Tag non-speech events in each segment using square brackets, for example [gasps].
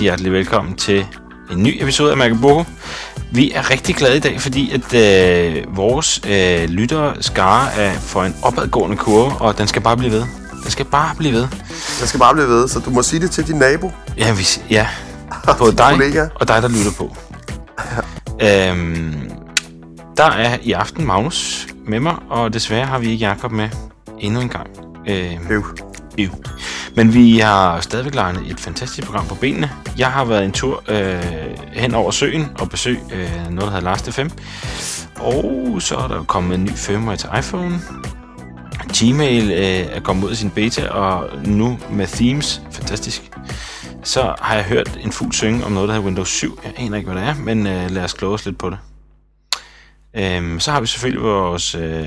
Hjertelig velkommen til en ny episode af Mærkeboko. Vi er rigtig glade i dag, fordi at øh, vores øh, lyttere skare er for en opadgående kurve, og den skal bare blive ved. Den skal bare blive ved. Jeg skal bare blive ved, så du må sige det til din nabo. Ja, vi, ja. på Din [laughs] dig kollega. og dig, der lytter på. [laughs] øhm, der er i aften Magnus med mig, og desværre har vi ikke Jakob med endnu en gang. Øhm, Øv. Øv. Men vi har stadigvæk legnet et fantastisk program på benene. Jeg har været en tur øh, hen over søen og besøg øh, noget, der hedder Last 5. Og så er der kommet en ny firmware til iPhone. Gmail øh, er kommet ud af sin beta, og nu med themes, fantastisk. Så har jeg hørt en fuld synge om noget, der hedder Windows 7. Jeg aner ikke, hvad det er, men øh, lad os kloge os lidt på det. Øhm, så har vi selvfølgelig vores øh,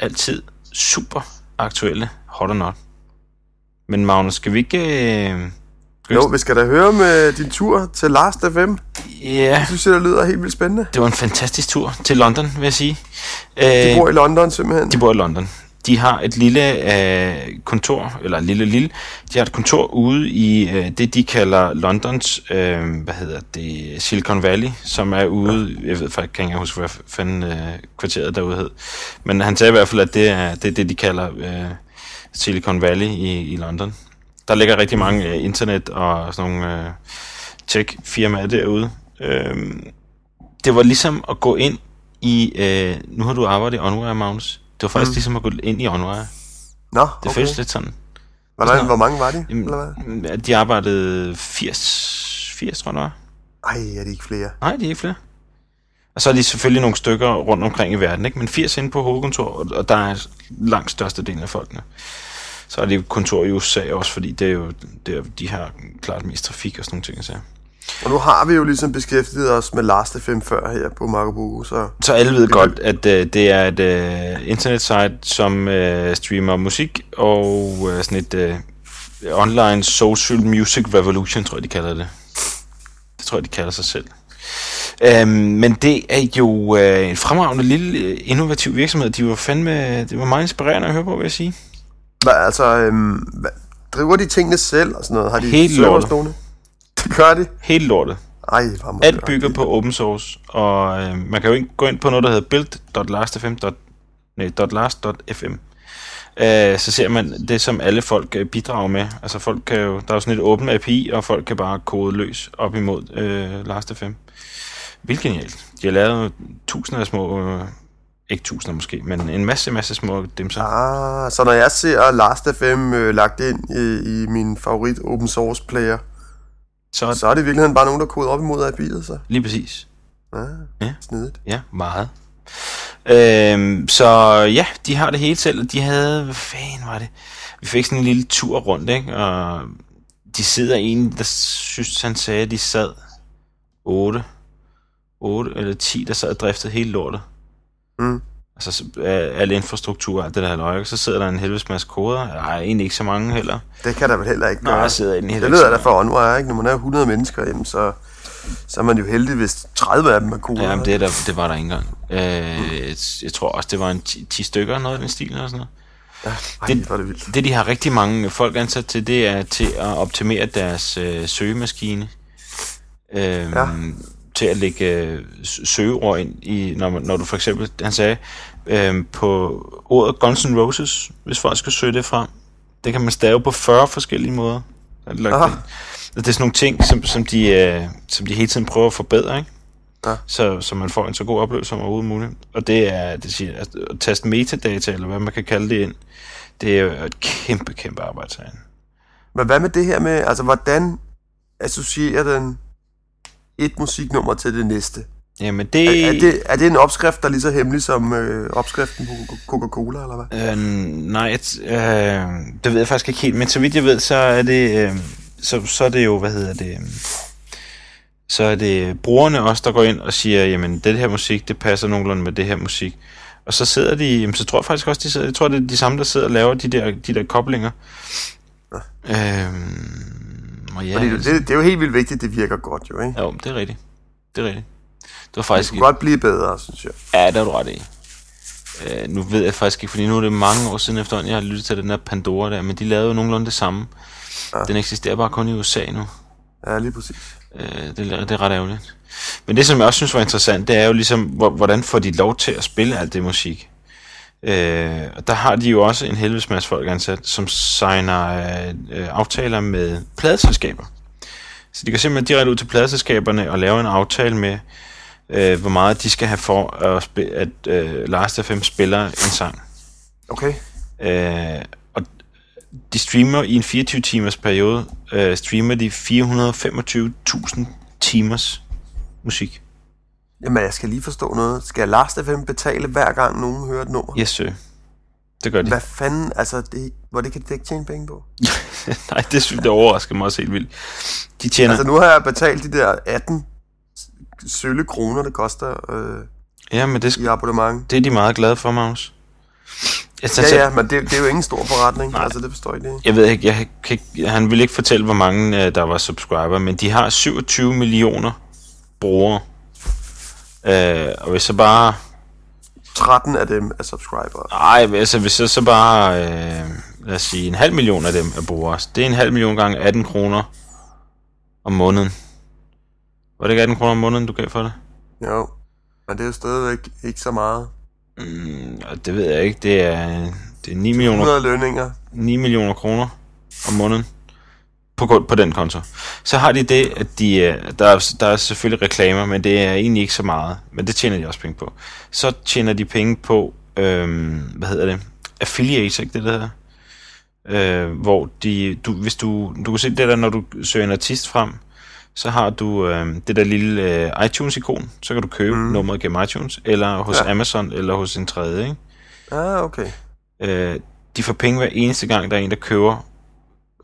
altid super aktuelle Hot or Not. Men Magnus, skal vi ikke... Øh, Jo, vi skal da høre med din tur til Last FM. Ja, Jeg synes, det lyder helt vildt spændende. det var en fantastisk tur til London, vil jeg sige. De Øh, bor i London simpelthen. de bor i London. De har et lille øh, kontor, eller lille lille, de har et kontor ude i øh, det, de kalder Londons, øh, hvad hedder det, Silicon Valley, som er ude, jeg ved faktisk ikke, jeg huske, hvad fanden øh, kvarteret derude hed. Men han sagde i hvert fald, at det er det, er det de kalder øh, Silicon Valley i, i London. Der ligger rigtig mange øh, internet og sådan nogle øh, tech-firmaer derude. Øh, det var ligesom at gå ind i, øh, nu har du arbejdet i OnWire, Magnus. Det var faktisk mm. ligesom at gå ind i OnWire. Nå, Det okay. føles lidt sådan. Hvordan, hvor mange var de? Eller hvad? De arbejdede 80, 80 tror jeg det var. Ej, er de ikke flere? Nej, de er ikke flere. Og så er de selvfølgelig nogle stykker rundt omkring i verden, ikke? men 80 inde på hovedkontoret, og der er langt størstedelen af folkene. Så er det kontor i USA også, fordi det er jo, det er, de har klart mest trafik og sådan nogle ting. Så. Og nu har vi jo ligesom beskæftiget os med Last FM før her på Marco Bugo, så... Så alle ved godt, at øh, det er et øh, internetsite, som øh, streamer musik og øh, sådan et øh, online social music revolution, tror jeg, de kalder det. Det tror jeg, de kalder sig selv. Øhm, men det er jo øh, en fremragende lille øh, innovativ virksomhed. De var fandme, det var meget inspirerende at høre på, vil jeg sige. Hvad, altså, øhm, hvad, driver de tingene selv og sådan noget? Har de Helt lortet. Det gør de? Helt lortet. Ej, hvor Alt bygger på open source, og øh, man kan jo ikke gå ind på noget, der hedder build.lastfm. .last.fm. Øh, så ser man det, som alle folk øh, bidrager med. Altså folk kan jo, der er jo sådan et åbent API, og folk kan bare kode løs op imod øh, Last.fm. Vildt genialt. De har lavet tusinder af små, øh, ikke tusinder måske, men en masse, masse små dimser. Ah, så når jeg ser Last FM øh, lagt ind i, i min favorit open source player, Så så er det i virkeligheden bare nogen, der koder op imod API'et, så. lige præcis. Ah, Ja. Snedigt. Ja, meget. Øhm, så ja, de har det hele selv, og de havde, hvad fanden var det? Vi fik sådan en lille tur rundt, ikke? Og de sidder en, der synes, han sagde, at de sad 8, 8 eller 10, der sad og driftede hele lortet. Mm. Altså så, øh, al infrastruktur og alt det der løg, så sidder der en helvedes masse koder. Nej, egentlig ikke så mange heller. Det kan der vel heller ikke Nej, gøre. jeg sidder egentlig det heller lyder da for OnWire, ikke? Når man er 100 mennesker, jamen, så, så er man jo heldig, hvis 30 af dem er koder. Ja, men det, er der, det var der ikke engang. Øh, jeg tror også, det var en 10, 10 stykker, noget af den stil eller sådan noget. Ej, det- det, vildt. Det, de har rigtig mange folk ansat til, det er til at optimere deres øh, søgemaskine. Øhm, ja. Ja. Til at lægge øh, søgeord ind i, når, man, når du for eksempel, han sagde, øh, på ordet Guns N' Roses, hvis folk skal søge det frem, det kan man stave på 40 forskellige måder. Er det, er sådan nogle ting, som, som, de, øh, som de hele tiden prøver at forbedre, ikke? Ja. Så, så man får en så god oplevelse som overhovedet muligt. Og det er, det siger, at, at taste metadata, eller hvad man kan kalde det ind, det er jo et kæmpe, kæmpe arbejde. Men hvad med det her med, altså hvordan associerer den et musiknummer til det næste? Jamen det... Er, er, det, er det en opskrift, der er lige så hemmelig som øh, opskriften på Coca-Cola, eller hvad? Øh, nej, et, øh, det ved jeg faktisk ikke helt, men så vidt jeg ved, så er det, øh, så, så er det jo, hvad hedder det, øh, så er det brugerne også, der går ind og siger, jamen det her musik, det passer nogenlunde med det her musik. Og så sidder de, jamen, så tror jeg faktisk også, de sidder, jeg tror, det er de samme, der sidder og laver de der, de der koblinger. Øhm, og ja, Fordi det, det, det er jo helt vildt vigtigt, det virker godt jo, ikke? jo, det er rigtigt. Det er rigtigt. Det var Det faktisk kunne godt blive bedre, synes jeg. Ja, det har du ret i. Øh, nu ved jeg faktisk ikke, fordi nu er det mange år siden efterhånden, jeg har lyttet til den der Pandora der, men de lavede jo nogenlunde det samme. Ja. Den eksisterer bare kun i USA nu. Ja, lige præcis. Øh, det, er- det er ret ærgerligt. Men det, som jeg også synes var interessant, det er jo ligesom, hvor- hvordan får de lov til at spille alt det musik? Øh, og der har de jo også en helvedes masse folk ansat, som signer øh, aftaler med pladeselskaber. Så de går simpelthen direkte ud til pladeselskaberne og laver en aftale med, øh, hvor meget de skal have for, at, at øh, Last FM spiller en sang. Okay. Øh, de streamer i en 24 timers periode, øh, streamer de 425.000 timers musik. Jamen, jeg skal lige forstå noget. Skal Last FM betale hver gang nogen hører et nummer? Yes, sir. Det gør de. Hvad fanden, altså, det, hvor det kan de ikke tjene penge på? [laughs] Nej, det, synes- det overrasker mig også helt vildt. De tjener... Altså, nu har jeg betalt de der 18 sølle kroner, det koster øh, ja, men det, i abonnement. det er de meget glade for, Magnus. Jeg, Ja, ja, men det, det er jo ingen stor forretning. Nej. Altså, det forstår jeg ikke. jeg ved ikke, jeg kan ikke, han vil ikke fortælle, hvor mange øh, der var subscriber, men de har 27 millioner brugere. Øh, og hvis så bare 13 af dem er subscribere. Nej, altså hvis så, så bare, øh, lad os sige, en halv million af dem er brugere. Det er en halv million gange 18 kroner om måneden. Var det ikke 18 kroner om måneden, du gav for det? Jo, men det er jo stadigvæk ikke så meget. Mm, og det ved jeg ikke. Det er, det er 9 millioner, 100 lønninger. 9 millioner kroner om måneden på, på den konto. Så har de det, at de, øh, der, er, der er selvfølgelig reklamer, men det er egentlig ikke så meget. Men det tjener de også penge på. Så tjener de penge på, øhm, hvad hedder det, affiliates, ikke det der? Øh, hvor de, du, hvis du, du kan se det der, når du søger en artist frem, så har du øh, det der lille øh, iTunes-ikon, så kan du købe mm. nummeret gennem iTunes, eller hos Ja. Amazon, eller hos en tredje, ikke? Ah, okay. Øh, de får penge hver eneste gang, der er en, der køber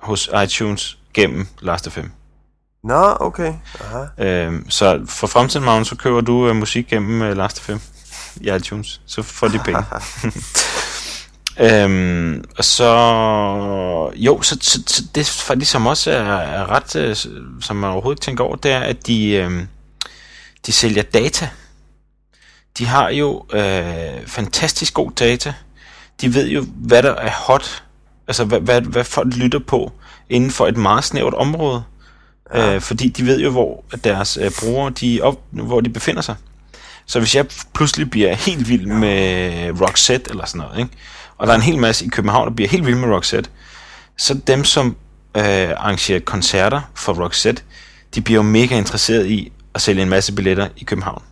hos iTunes gennem Last.fm. Nå, okay. Aha. Øh, så for fremtiden, Magnus, så køber du øh, musik gennem øh, Last.fm i iTunes. Så får de penge. [laughs] øhm, og så... Jo, så, så, så det faktisk som også er, er ret, øh, som man overhovedet ikke tænker over, det er, at de, øh, de sælger data. De har jo øh, fantastisk god data. De ved jo, hvad der er hot. Altså, hvad, hvad, hvad folk lytter på inden for et meget snævert område. Ja. Øh, fordi de ved jo, hvor deres øh, brugere, de op, hvor de befinder sig. Så hvis jeg pludselig bliver helt vild med Roxette eller sådan noget, ikke? Og der er en hel masse i København, der bliver helt vild med Roxette, så dem, som øh, arrangerer koncerter for Roxette, de bliver jo mega interesseret i at sælge en masse billetter i København.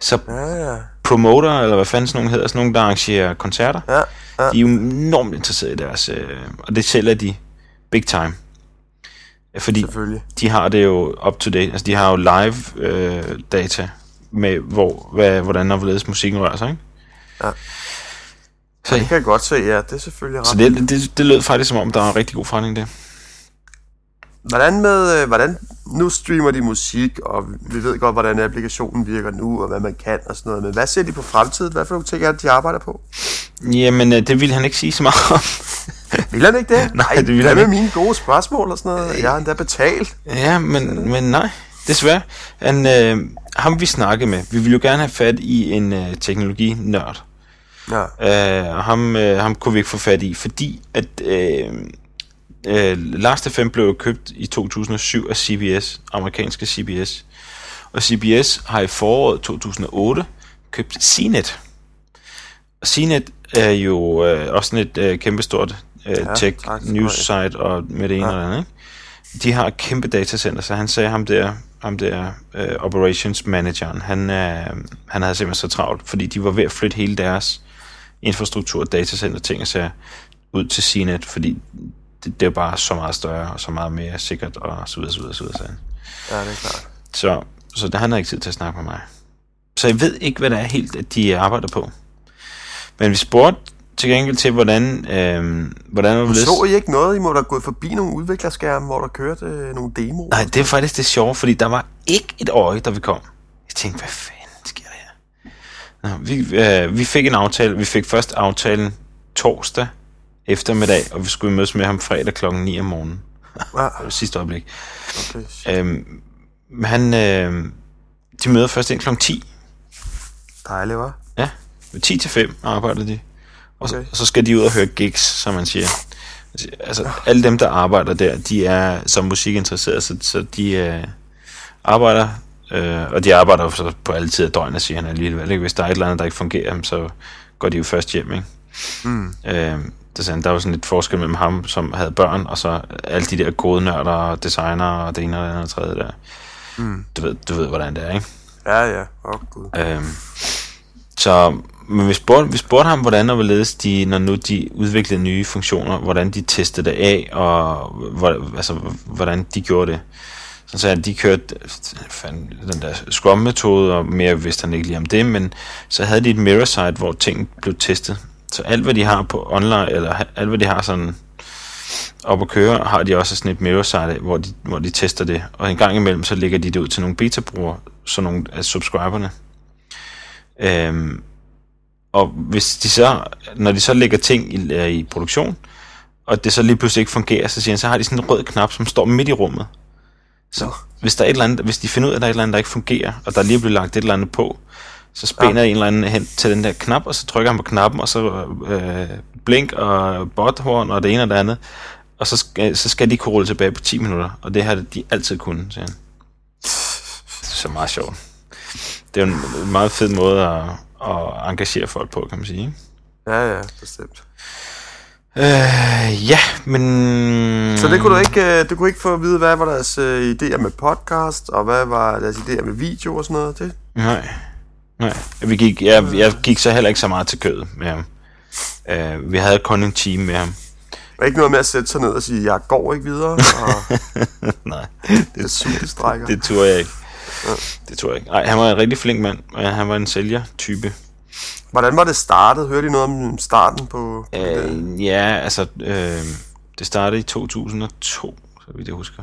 Så Ja, ja. promoter, eller hvad fanden sådan nogen hedder, sådan nogen, der arrangerer koncerter, Ja, ja. de er jo enormt interesserede i deres, øh, og det sælger de big time. Fordi de har det jo up to date, altså de har jo live øh, data med, hvor, hvad, hvordan og hvorledes musikken rører sig, ikke? Ja. Så, Det kan jeg godt se, ja. Det er selvfølgelig ret. så det, det, det lød faktisk som om, der er en rigtig god forretning der. Hvordan med, øh, hvordan, nu streamer de musik, og vi ved godt, hvordan applikationen virker nu, og hvad man kan og sådan noget, men hvad ser de på fremtiden? Hvad for nogle ting er det, de arbejder på? Jamen, øh, det ville han ikke sige så meget om. [laughs] Vil han ikke det? [laughs] Nej, det vil han med ikke. mine gode spørgsmål og sådan noget? Jeg har endda betalt. ja, men, men nej, desværre. Han, øh, ham vi snakkede med, vi ville jo gerne have fat i en øh, teknologinørd. Ja, Øh, og ham, øh, ham kunne vi ikke få fat i, fordi at øh, øh, Last FM blev købt i 2007 af CBS, amerikanske CBS. Og CBS har i foråret 2008 købt CNET. Og CNET er jo øh, også sådan et øh, kæmpestort øh, Ja, tech tak, news selvfølgelig. site og med det ene ja. og det andet. Ikke? De har et kæmpe datacenter, så han sagde ham der, ham der øh, operations manageren, han, øh, han havde simpelthen så travlt, fordi de var ved at flytte hele deres infrastruktur, datacenter, ting og sager ud til CNET, fordi det, det er bare så meget større og så meget mere sikkert og så videre, så videre, så videre. Ja, det er klart. så, så der, han har ikke tid til at snakke med mig. Så jeg ved ikke, hvad det er helt, at de arbejder på. Men vi spurgte til gengæld til, hvordan, øh, hvordan Men det så I ikke noget? I må da gået forbi nogle udviklerskærme, hvor der kørte øh, nogle demoer. Nej, det er faktisk det sjove, fordi der var ikke et øje, da vi kom. Jeg tænkte, hvad fanden sker der her? Nå, vi, øh, vi fik en aftale. Vi fik først aftalen torsdag eftermiddag, og vi skulle mødes med ham fredag klokken 9 om morgenen. [laughs] Det sidste øjeblik. okay. shit. Øhm, men han, øh, de møder først ind klokken 10. Dejligt, hva'? Ja, 10 til 5 arbejder de. Og. Okay. så, og så skal de ud og høre gigs, som man siger. Altså, alle dem, der arbejder der, de er som musikinteresserede, så, så de øh, arbejder, øh, og de arbejder jo så på alle tider af døgnet, siger han alligevel. Ikke? Hvis der er et eller andet, der ikke fungerer, så går de jo først hjem, ikke? Mm. Øh, det er, der var sådan lidt forskel mellem ham, som havde børn, og så alle de der gode nørder og designer og det ene og det andet og tredje der. Mm. Du ved, du ved, hvordan det er, ikke? Ja, ja. Åh, oh, gud. Øhm, så men vi spurgte, vi spurgte ham, hvordan og hvorledes de, når nu de udviklede nye funktioner, hvordan de testede det af, og hvor, altså, hvordan de gjorde det. Så sagde han, de kørte fandt, den der Scrum-metode, og mere vidste han ikke lige om det, men så havde de et mirror site, hvor ting blev testet. Så alt, hvad de har på online, eller alt, hvad de har sådan op at køre, har de også sådan et mirror site, hvor de, hvor de tester det. Og en gang imellem, så lægger de det ud til nogle beta-brugere, så nogle af subscriberne. Øhm, og hvis de så, når de så lægger ting i, øh, i produktion, og det så lige pludselig ikke fungerer, så siger han, så har de sådan en rød knap, som står midt i rummet. Så hvis, der er et eller andet, hvis de finder ud af, at der er et eller andet, der ikke fungerer, og der lige er blevet lagt et eller andet på, så spænder ja. en eller anden hen til den der knap, og så trykker han på knappen, og så øh, blink og bothorn og det ene og det andet, og så skal, så skal de kunne rulle tilbage på 10 minutter, og det har de altid kunnet, siger han. Så meget sjovt. Det er jo en meget fed måde at, at engagere folk på, kan man sige. Ikke? Ja, ja, bestemt. Øh, ja, men... Så det kunne du ikke, øh, du kunne ikke få at vide, hvad var deres øh, idéer med podcast, og hvad var deres idéer med video og sådan noget? Det? Nej, nej. Vi gik, jeg, jeg gik så heller ikke så meget til kødet med ham. Uh, vi havde kun en time med ham. Og ikke noget med at sætte sig ned og sige, jeg går ikke videre, [laughs] og nej, det er sultestrækker. det turde jeg ikke. Det turde jeg ikke. Nej, han var en rigtig flink mand, og han var en sælger-type. Hvordan var det startet? Hørte I noget om starten på, på det? Øh, ja, altså, øh, det startede i 2002, så vidt jeg husker.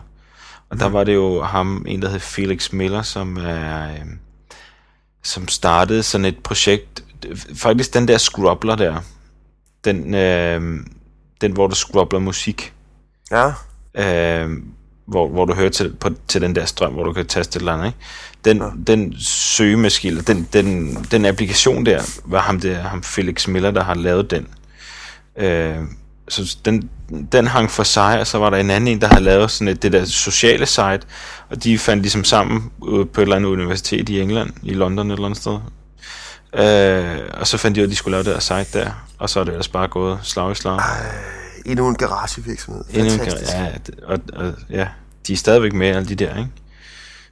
Og der var det jo ham, en der hed Felix Miller, som er, øh, som startede sådan et projekt. Faktisk den der scrubler der, den, øh, den hvor du scrubler musik, Ja, øh, hvor, hvor du hører til, på, til den der strøm, hvor du kan taste et eller andet, ikke? Den, ja. den søgemaskine, den, den, den applikation der, var ham, der, ham Felix Miller, der har lavet den. Øh, så den, den hang for sig, og så var der en anden en, der har lavet sådan et, det der sociale site, og de fandt ligesom sammen på et eller andet universitet i England, i London et eller andet sted. Øh, og så fandt de ud at de skulle lave det der site der, og så er det ellers bare gået slag i slag. Ej, endnu en garagevirksomhed. Endnu en, Fantastisk. ja, det- og, og, ja, de er stadigvæk med, alle de der, ikke?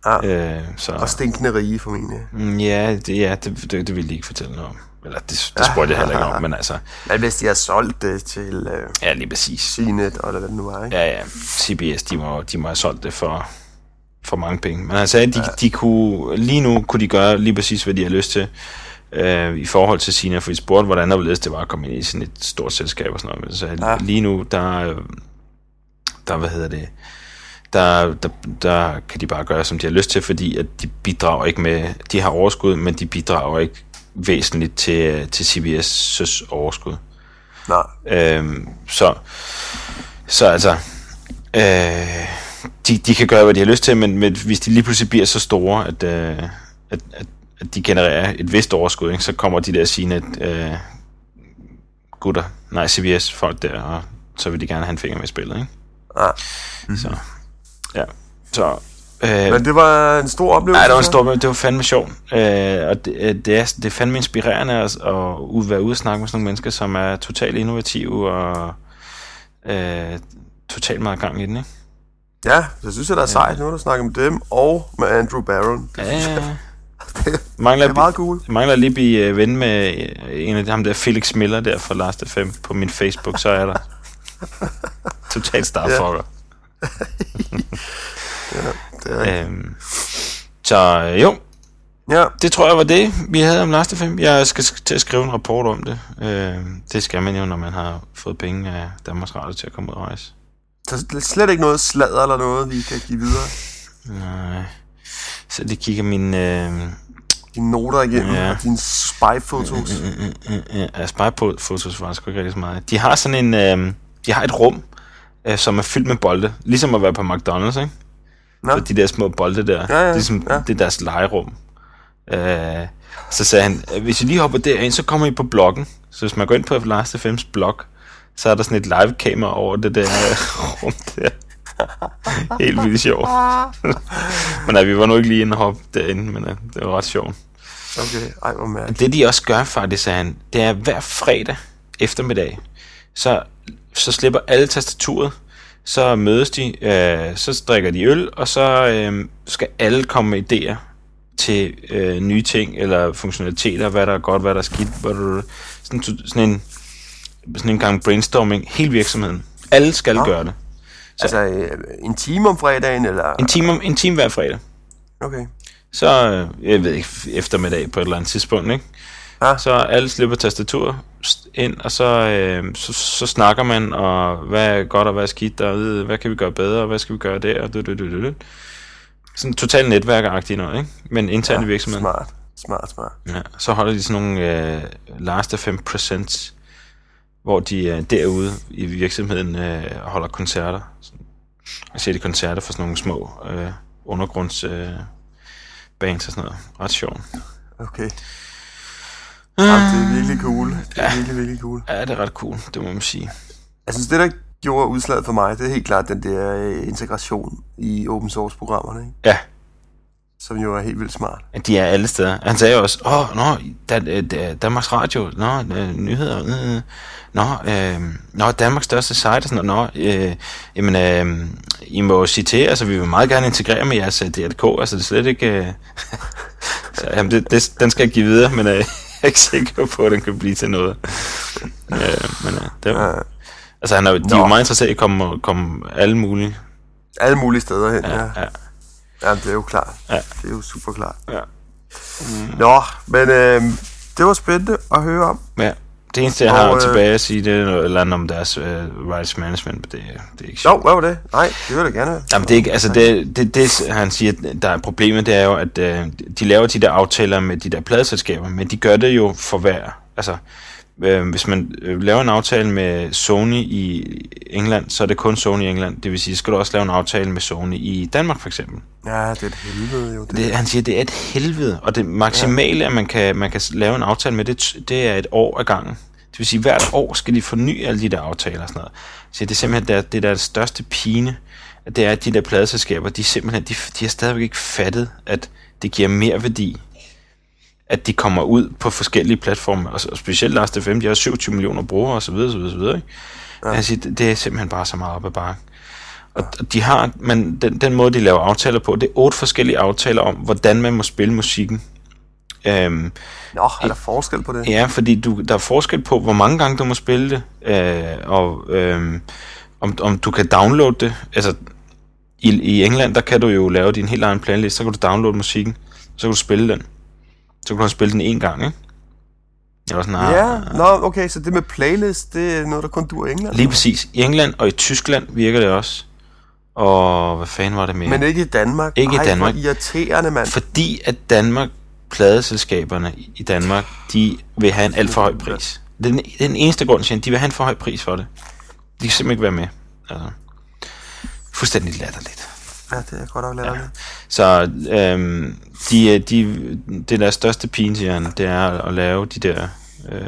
Ja. Øh, så, Og stinkende rige formentlig. Mm, ja, det, ja det, det, det ville de ikke fortælle noget om. Eller det, det spurgte jeg heller ikke om, men altså, Men hvis de har solgt det til øh, ja, lige præcis. CNET, og hvad det nu var, ikke? Ja, ja, CBS, de må, de må have solgt det for, for mange penge. Men han sagde, at de, de kunne, lige nu kunne de gøre lige præcis, hvad de har lyst til. Øh, i forhold til Sina, for vi spurgte, hvordan der det var at komme ind i sådan et stort selskab og sådan noget. Men så Ja. lige nu, der, der, hvad hedder det, der, der, der kan de bare gøre, som de har lyst til, fordi at de bidrager ikke med, de har overskud, men de bidrager ikke væsentligt til, til CBS' overskud. Nej. Øhm, så, så altså, øh, de, de kan gøre, hvad de har lyst til, men, men hvis de lige pludselig bliver så store, at, øh, at, at de genererer et vist overskud, ikke, så kommer de der CNET øh, gutter, nej CBS folk der, og så vil de gerne have en finger med i spillet, ikke? Ja. Så, ja. Så, øh, Men det var en stor oplevelse. Nej, det var en stor, det var fandme sjovt. Øh, og det, øh, det, er, det er fandme inspirerende at, at ud- være ude og snakke med sådan nogle mennesker, som er totalt innovative og øh, totalt meget gang i den, ikke? Ja, så synes jeg, der er sejt. Nu har du snakket med dem og med Andrew Barron. Det, Ja, synes ja, ja. [laughs] Mangler, det er meget cool. Jeg mangler lige at blive øh, ven med øh, en af dem der Felix Miller der fra Last FM på min Facebook, så er der [laughs] totalt starfucker. [laughs] Det er, Øhm, så øh, jo, ja, det tror jeg var det, vi havde om Last FM. Jeg skal sk- til at skrive en rapport om det. Øh, det skal man jo, når man har fået penge af Danmarks Radio til at komme ud og rejse. så er slet ikke noget sladder eller noget, vi kan give videre. Nej. Så det kigger min... Øh, Dine noter igennem, Ja. og dine spy-fotos. mm, mm, mm, ja, spejfotos var sgu ikke rigtig så meget. De har sådan en... Øh, de har et rum, øh, som er fyldt med bolde. Ligesom at være på McDonald's, ikke? Nå. Så de der små bolde der, Ja, ja, det, er ligesom, ja. det er deres legerum. Øh, så sagde han, "Øh, hvis I lige hopper derind, så kommer I på bloggen. Så hvis man går ind på Lars FM's blog, så er der sådan et live-kamera over det der [laughs] rum der. Helt vildt sjovt. [laughs] men nej, vi var nu ikke lige inde og hoppe derinde, men uh, det var ret sjovt. Okay, ej, hvor mærkeligt. Det de også gør faktisk, er, han, det er hver fredag eftermiddag, så, så slipper alle tastaturet, så mødes de, øh, så drikker de øl, og så øh, skal alle komme med idéer til øh, nye ting, eller funktionaliteter, hvad der er godt, hvad der er skidt, hvad sådan, sådan, en, sådan en gang brainstorming, hele virksomheden. Alle skal ja. gøre det. Altså øh, en time om fredagen, eller? En time, om, en time hver fredag. Okay. Så, øh, jeg ved ikke, eftermiddag på et eller andet tidspunkt, ikke? Ja. Så alle slipper tastatur ind, og så, øh, så, så snakker man, og hvad er godt og hvad er skidt, og hvad kan vi gøre bedre, og hvad skal vi gøre der, og du, du, du, du. Sådan totalt netværkagtigt noget, ikke? Men internt ja, i virksomheden. Smart, smart, smart. Ja, så holder de sådan nogle øh, last 5%, hvor de øh, derude i virksomheden øh, holder koncerter. Jeg ser de koncerter for sådan nogle små øh, undergrunds øh, bands og sådan noget. Ret sjovt. Okay. Jamen, det er virkelig cool. Det er ja. virkelig, virkelig cool. Ja, det er ret cool, det må man sige. Jeg synes, det der gjorde udslaget for mig, det er helt klart den der øh, integration i open source programmerne, ikke? Ja. Som jo er helt vildt smart. De er alle steder. Han sagde også, åh, nå, Dan, øh, Danmarks Radio, nå, øh, nyheder, øh, nå, øh, nå, Danmarks største site, og sådan noget, nå, øh, jamen, øh, I må citere, altså, vi vil meget gerne integrere med jeres DRK, altså, det er slet ikke, øh, [laughs] så, jamen, det, det, den skal jeg give videre, men øh, jeg er ikke sikker på, at den kan blive til noget. øh, men øh, det var, ja. altså, han er, de er jo meget interesseret i at komme, komme alle mulige. Alle mulige steder hen, ja. Ja, ja. Ja, det er jo klart. Ja. Det er jo super klart. Ja. Mm. Nå, men øh, det var spændende at høre om. ja. Det eneste, jeg har Og, øh, tilbage at sige, det er noget eller andet om deres uh, rights management, men det, det er ikke Jo, hvad var det? Nej, det vil jeg gerne høre. Jamen, det er ikke, altså det, det, det, han siger, der er problemet, det er jo, at øh, de laver de der aftaler med de der pladeselskaber, men de gør det jo for hver. Altså, øh, hvis man øh, laver en aftale med Sony i England, så er det kun Sony i England. Det vil sige, skal du også lave en aftale med Sony i Danmark, for eksempel. Ja, det er et helvede jo. Det. Det, han siger, det er et helvede, og det maksimale, at man kan, man kan lave en aftale med, det, det er et år ad gangen. Det vil sige, hvert år skal de forny alle de der aftaler og sådan noget. Så det er simpelthen det, det der er det største pine, at det er, at de der pladeselskaber, de simpelthen, de, de har stadigvæk ikke fattet, at det giver mere værdi, at de kommer ud på forskellige platforme, og, specielt Last FM, de har 27 millioner brugere og så videre, så videre, så videre. Ikke? Ja. Altså, det, det er simpelthen bare så meget op ad bakken. Og og de har, men den, den måde, de laver aftaler på, det er otte forskellige aftaler om, hvordan man må spille musikken. Øhm, Nå, er der forskel på det? Ja, fordi du, der er forskel på, hvor mange gange du må spille det, øh, og øh, om, om du kan downloade det. Altså, i, i England, der kan du jo lave din helt egen playlist, så kan du downloade musikken, så kan du spille den. Så kan du spille den en gang, ikke? Jeg var sådan, ah, Ja, nå, okay, så det med playlist, det er noget, der kun dur i England? Lige præcis. I England og i Tyskland virker det også. Og hvad fanden var det mere? Men ikke i Danmark? Ikke i Ej, Danmark. hvor irriterende, mand. Fordi at Danmark, pladeselskaberne i Danmark, de vil have en alt for høj pris. Det er den, den eneste grund til, at de vil have en for høj pris for det. De kan simpelthen ikke være med. Altså, fuldstændig latterligt. Ja, det er godt nok lavet. Ja. Så øhm, de, de, det der største pine, siger han, det er at lave de der øh,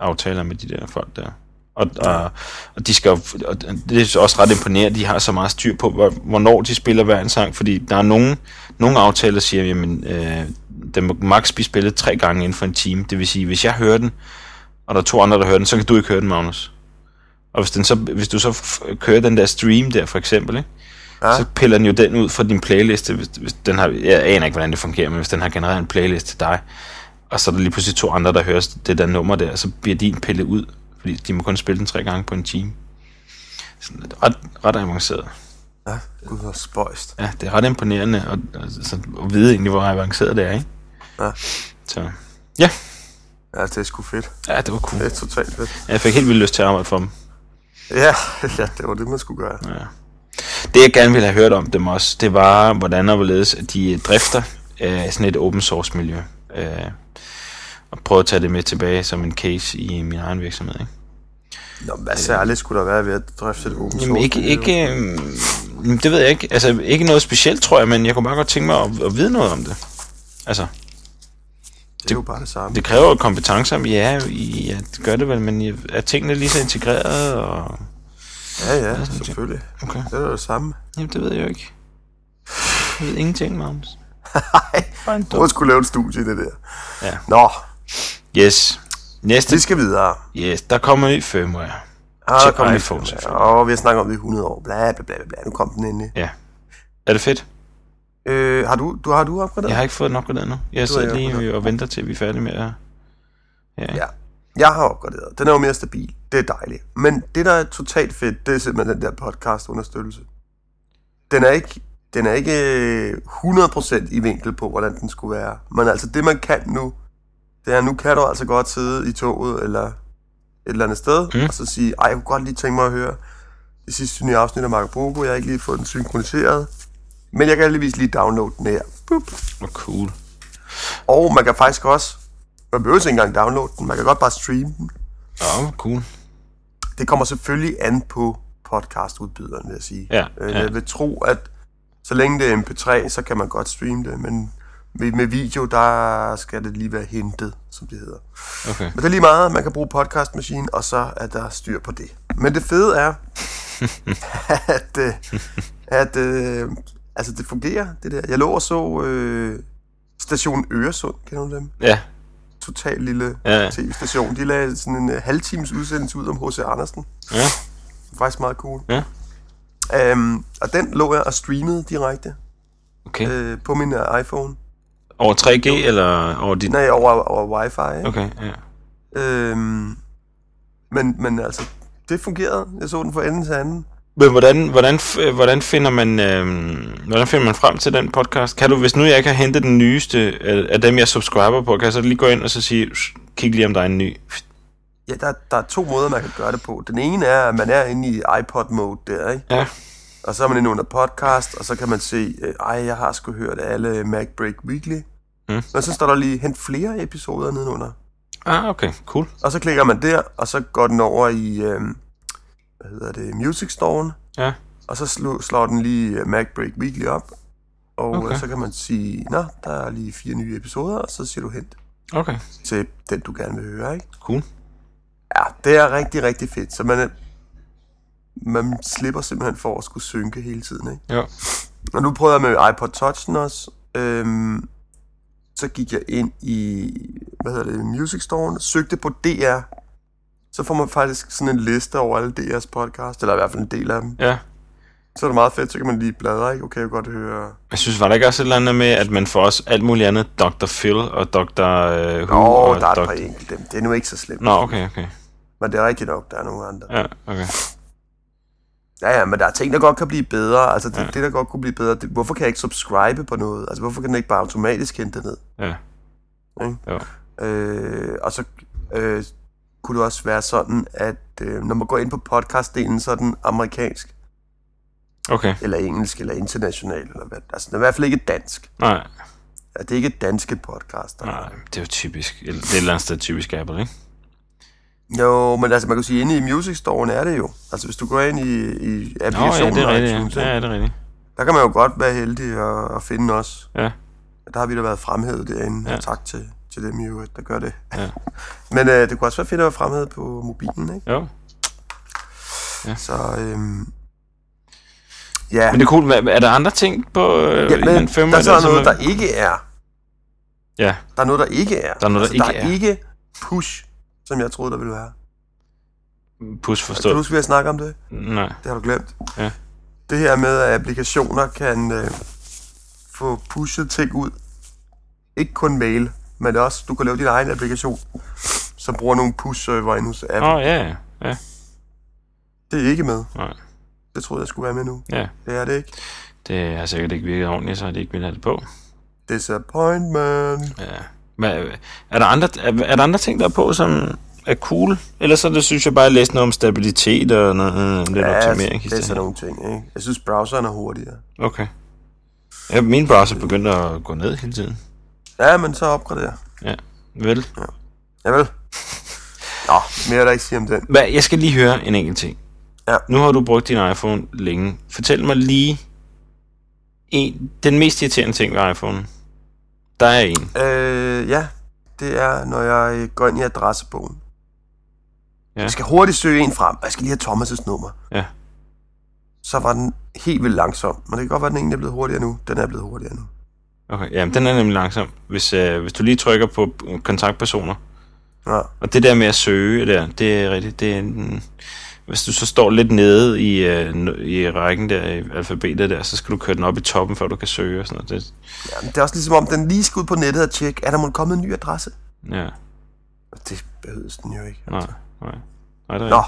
aftaler med de der folk der. Og, og, og de skal og det er også ret imponerende, de har så meget styr på, hvor- hvornår de spiller hver en sang, fordi der er nogle, nogle aftaler, der siger, jamen, øh, den må max blive spillet tre gange inden for en time. Det vil sige, hvis jeg hører den, og der er to andre, der hører den, så kan du ikke høre den, Magnus. Og hvis, den så, hvis du så kører den der stream der, for eksempel, ikke? Ja. så piller den jo den ud fra din playliste, hvis, hvis den har, jeg aner ikke, hvordan det fungerer, men hvis den har genereret en playlist til dig, og så er der lige pludselig to andre, der hører det der nummer der, så bliver din pillet ud, fordi de må kun spille den tre gange på en time. Sådan lidt ret, ret avanceret. Ja, gud, hvor spøjst. Ja, det er ret imponerende at, altså, at vide egentlig, hvor avanceret det er, ikke? Ja. Så, ja, Ja, det er sgu fedt. ja det var cool. Det er totalt fedt. Jeg fik helt vildt lyst til at arbejde for dem. Ja, [laughs] ja det var det, man skulle gøre. Ja. Det jeg gerne ville have hørt om dem også, det var, hvordan og hvorledes at de drifter øh, sådan et open source miljø. Øh, og prøve at tage det med tilbage som en case i min egen virksomhed. Ikke? Nå, hvad særligt skulle der være ved at drifte et open Jamen source ikke, miljø? ikke øh, det ved jeg ikke. Altså ikke noget specielt, tror jeg, men jeg kunne bare godt tænke mig at, at vide noget om det. Altså, Det er jo bare det samme. Det kræver kompetencer, men ja, det gør det vel, men er tingene lige så integreret, og... Ja, ja, selvfølgelig. Okay. Det er jo det samme. Jamen, det ved jeg jo ikke. Jeg ved ingenting, Magnus. Nej, du skulle lave et studie i det der. Ja. Nå, Yes. Næste. vi skal videre. Yes, der kommer ny firmware. Ah, Til der kommer iPhone, selvfølgelig. Og vi har snakket om det i 100 år. Bla, bla, bla, bla. Nu kom den endelig. Ja. Er det fedt? Øh, har du, du, har du opgraderet? Jeg har ikke fået den opgraderet nu. Jeg sidder lige og venter til, vi er færdige med at... Ja. Ja. Jeg har opgraderet. Den er jo mere stabil. Det er dejligt. Men det, der er totalt fedt, det er simpelthen den der podcast-understøttelse. Den er ikke, den er ikke øh, 100% i vinkel på, hvordan den skulle være. Men altså, det man kan nu, det er, nu kan du altså godt sidde i toget, eller et eller andet sted, Mm. og så sige, ej, jeg kunne godt lige tænke mig at høre det sidste nye afsnit af Marco Bogo. Jeg har ikke lige fået den synkroniseret. Men jeg kan heldigvis lige downloade den her. Boop. Hvor cool. Og man kan faktisk også, man behøver ikke engang downloade den, man kan godt bare streame den. Ja, cool. Det kommer selvfølgelig an på podcastudbyderen, vil jeg sige. Ja, Øh, ja. Jeg vil tro, at så længe det er MP3, så kan man godt streame det, men med, med video, der skal det lige være hentet, som det hedder. Okay. Men det er lige meget, man kan bruge podcastmaskine, og så er der styr på det. Men det fede er, [laughs] at, øh, at øh, altså det fungerer, det der. Jeg lå og så øh, stationen Øresund, kender du dem? Ja, Total lille Ja, tv-station. De lavede sådan en uh, halvtimes udsendelse ud om H.C. Andersen. ja, Det var faktisk meget cool. ja. Um, og den lå jeg og streamede direkte Okay. øh, på min uh, iPhone. Over 3G eller over dit... Nej, over, over wifi. Ikke? Okay, ja. Øhm, men, men altså, det fungerede. Jeg så den fra enden til anden. Men hvordan, hvordan, f- hvordan, finder man, øhm, hvordan finder man frem til den podcast? Kan du, hvis nu jeg ikke har hentet den nyeste af, af dem, jeg subscriber på, kan jeg så lige gå ind og så sige, "Sh, kig lige om der er en ny. Ja, der, der er to måder, man kan gøre det på. Den ene er, at man er inde i iPod-mode der, ikke? Ja, Og så er man inde under podcast, og så kan man se, øh, ej, jeg har sgu hørt alle MacBreak Weekly. Mm. Men så står der lige, hent flere episoder nedenunder. ah, okay, cool. Og så klikker man der, og så går den over i, øh, hvad hedder det, Music Store. Ja, Og så slår, slår den lige øh, MacBreak Weekly op. Og Okay. okay. så kan man sige, nå, der er lige fire nye episoder, og så siger du hent okay, til den, du gerne vil høre, ikke? cool. Ja, det er rigtig, rigtig fedt. Så man, man slipper simpelthen for at skulle synke hele tiden, ikke? Ja, Og nu prøvede jeg med iPod Touchen også. Øhm, så gik jeg ind i, hvad hedder det, Music Store, søgte på DR. Så får man faktisk sådan en liste over alle DR's podcast, eller i hvert fald en del af dem. ja. Så er det meget fedt, så kan man lige bladre, ikke? Okay, jeg godt høre... Jeg synes, var der ikke også et eller andet med, at man får også alt muligt andet, Dr. Phil og Dr. Uh, Nå, Who og der er et par enkelte. Det er nu ikke så slemt. Nå, okay, okay. Men det er rigtigt nok, der er nogle andre. Ja, okay. Ja, ja, men der er ting, der godt kan blive bedre. Altså, det, Ja. det der godt kunne blive bedre, det, hvorfor kan jeg ikke subscribe på noget? Altså, hvorfor kan den ikke bare automatisk hente det ned? Ja, Ikke? jo. Øh, og så øh, kunne det også være sådan, at øh, når man går ind på podcastdelen, så er den amerikansk, Okay, eller engelsk, eller international, eller hvad. Altså, den er i hvert fald ikke dansk. nej, Ja, det er ikke danske podcast. nej, det er jo typisk. Det er et eller andet sted typisk Apple, ikke? Jo, men altså, man kan sige, inde i Music Store er det jo. Altså, hvis du går ind i, i Nå, ja, applikationen det er rigtigt. iTunes, Ja, ja, det er rigtigt. der kan man jo godt være heldig at, at finde os. Ja, Der har vi da været fremhævet derinde, Ja. ja. og tak til, til dem i øvrigt, der gør det. ja. [laughs] Men øh, det kunne også være fedt at være fremhævet på mobilen, ikke? Jo. Så, øhm, ja. Men det er cool. Er der andre ting på øh, ja, men den firma? der er så som noget, der ikke er. Ja, Der er noget, der ikke er. Altså, Der er noget, der der ikke er. er. ikke push, som jeg troede, der ville være. pus Kan du forstået. huske, vi har snakket om det? Nej. Det har du glemt. Ja. Det her med, at applikationer kan øh, få pushet ting ud. Ikke kun mail, men også, du kan lave din egen applikation, som bruger nogle push-server inde hos Apple. Åh, oh, ja, ja, ja. Det er ikke med. Nej. Det troede jeg skulle være med nu. Ja, Det er det ikke. det har sikkert ikke virket ordentligt, så har de ikke have det på. Disappointment. Ja. Hvad, er, der andre, er, er der andre ting, der er på, som er cool? Ellers så det, synes jeg bare, at jeg læste noget om stabilitet og noget, øh, lidt Ja, optimering. det er sådan nogle ting, ikke? Jeg synes, browseren er hurtigere. Okay. Ja, min browser begyndte at gå ned hele tiden. Ja, men så opgraderer. Ja, vel. Ja vel. [laughs] Nå, mere er der ikke sige om den. Hvad, jeg skal lige høre en enkelt ting. Ja. Nu har du brugt din iPhone længe. Fortæl mig lige en, den mest irriterende ting ved iPhone. Der er en. Øh, ja. det er, når jeg går ind i adressebogen. Ja. Ja. Jeg skal hurtigt søge en frem, og jeg skal lige have Thomas' nummer. Ja. Så var den helt vildt langsom. Men det kan godt være, at den egentlig er blevet hurtigere nu. Den er blevet hurtigere nu. Okay, jamen den er nemlig langsom. Hvis, øh, hvis du lige trykker på kontaktpersoner, Ja. og det der med at søge der, det er rigtigt, det er en, hvis du så står lidt nede i, øh, i rækken der, i alfabetet der, så skal du køre den op i toppen, før du kan søge og sådan noget. Det, ja men det er også ligesom om, den lige skal ud på nettet og tjekke, er der måske kommet en ny adresse? ja, Og det behøves den jo ikke. nej, nej. Nej, det er Nå,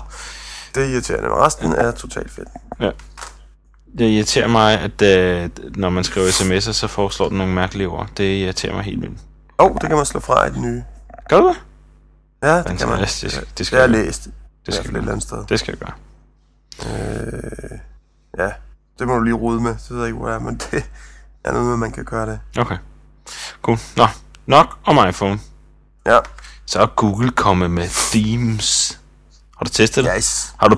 det er irriterende, men resten er totalt fedt. Det irriterer mig, at øh, når man skriver sms'er, så foreslår den nogle mærkelige ord. Det irriterer mig helt vildt. Åh, oh, det kan man slå fra i den nye. Gør du det? Ja, det kan man. Fantastisk. Det Det skal har jeg læst. det Det skal jeg andet sted. Det skal jeg gøre. Øh, ja, det må du lige rode med. Det ved jeg ikke, hvor det er, men [laughs] det er noget med, man kan gøre det. Okay. Cool. Nå, nok om iPhone. Ja, Så er Google kommet med themes. Har du testet det? yes. Har du